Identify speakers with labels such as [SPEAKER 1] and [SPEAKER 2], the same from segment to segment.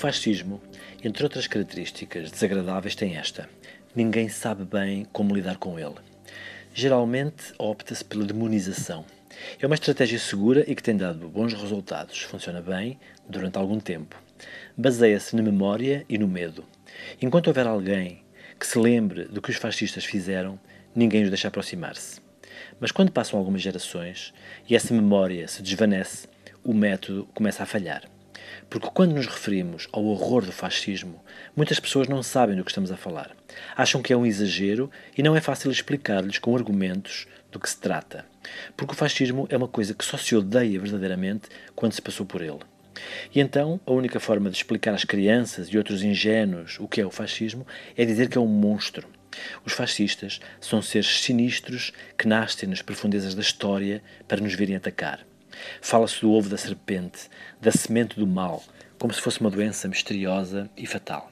[SPEAKER 1] fascismo, entre outras características desagradáveis, tem esta: ninguém sabe bem como lidar com ele. Geralmente opta-se pela demonização. É uma estratégia segura e que tem dado bons resultados. Funciona bem durante algum tempo. Baseia-se na memória e no medo. Enquanto houver alguém que se lembre do que os fascistas fizeram, ninguém os deixa aproximar-se. Mas quando passam algumas gerações e essa memória se desvanece, o método começa a falhar. Porque quando nos referimos ao horror do fascismo, muitas pessoas não sabem do que estamos a falar. Acham que é um exagero e não é fácil explicar-lhes com argumentos do que se trata. Porque o fascismo é uma coisa que só se odeia verdadeiramente quando se passou por ele. E então, a única forma de explicar às crianças e outros ingênuos o que é o fascismo é dizer que é um monstro. Os fascistas são seres sinistros que nascem nas profundezas da história para nos virem atacar. Fala-se do ovo da serpente, da semente do mal, como se fosse uma doença misteriosa e fatal.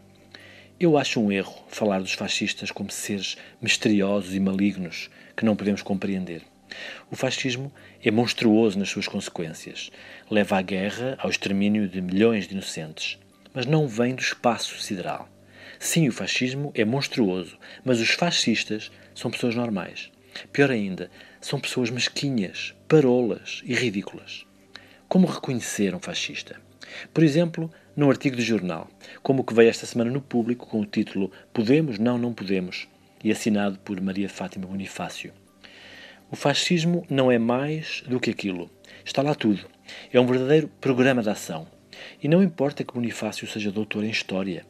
[SPEAKER 1] Eu acho um erro falar dos fascistas como seres misteriosos e malignos que não podemos compreender. O fascismo é monstruoso nas suas consequências. Leva à guerra, ao extermínio de milhões de inocentes. Mas não vem do espaço sideral. Sim, o fascismo é monstruoso, mas os fascistas são pessoas normais. Pior ainda, são pessoas mesquinhas, parolas e ridículas. Como reconhecer um fascista? Por exemplo, num artigo de jornal, como o que veio esta semana no público com o título Podemos, não, não podemos, e assinado por Maria Fátima Bonifácio. O fascismo não é mais do que aquilo. Está lá tudo. É um verdadeiro programa de ação. E não importa que Bonifácio seja doutor em História.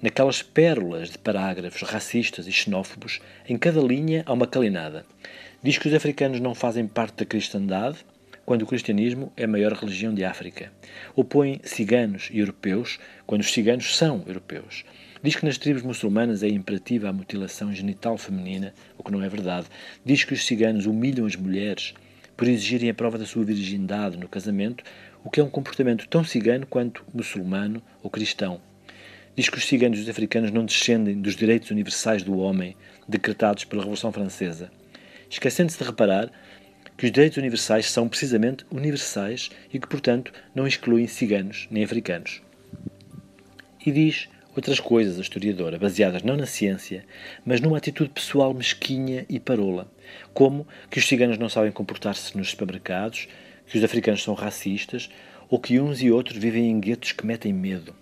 [SPEAKER 1] Naquelas pérolas de parágrafos racistas e xenófobos, em cada linha há uma calinada. Diz que os africanos não fazem parte da cristandade, quando o cristianismo é a maior religião de África. Opõe ciganos e europeus, quando os ciganos são europeus. Diz que nas tribos muçulmanas é imperativa a mutilação genital feminina, o que não é verdade. Diz que os ciganos humilham as mulheres por exigirem a prova da sua virgindade no casamento, o que é um comportamento tão cigano quanto muçulmano ou cristão. Diz que os ciganos e os africanos não descendem dos direitos universais do homem decretados pela Revolução Francesa, esquecendo-se de reparar que os direitos universais são precisamente universais e que, portanto, não excluem ciganos nem africanos. E diz outras coisas, a historiadora, baseadas não na ciência, mas numa atitude pessoal mesquinha e parola, como que os ciganos não sabem comportar-se nos supermercados, que os africanos são racistas ou que uns e outros vivem em guetos que metem medo.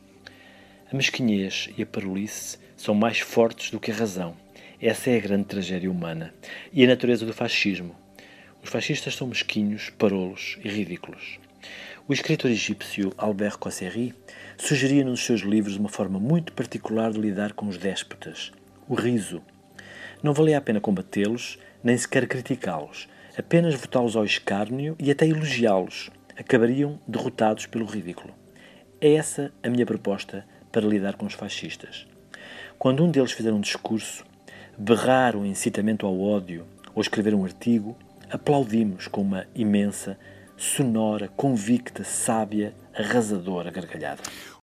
[SPEAKER 1] A mesquinhez e a parolice são mais fortes do que a razão. Essa é a grande tragédia humana e a natureza do fascismo. Os fascistas são mesquinhos, parolos e ridículos. O escritor egípcio Albert Cosseri sugeria nos seus livros uma forma muito particular de lidar com os déspotas: o riso. Não valia a pena combatê-los, nem sequer criticá-los, apenas votá-los ao escárnio e até elogiá-los. Acabariam derrotados pelo ridículo. É essa a minha proposta para lidar com os fascistas. Quando um deles fizer um discurso, berrar um incitamento ao ódio ou escrever um artigo, aplaudimos com uma imensa sonora, convicta, sábia, arrasadora gargalhada.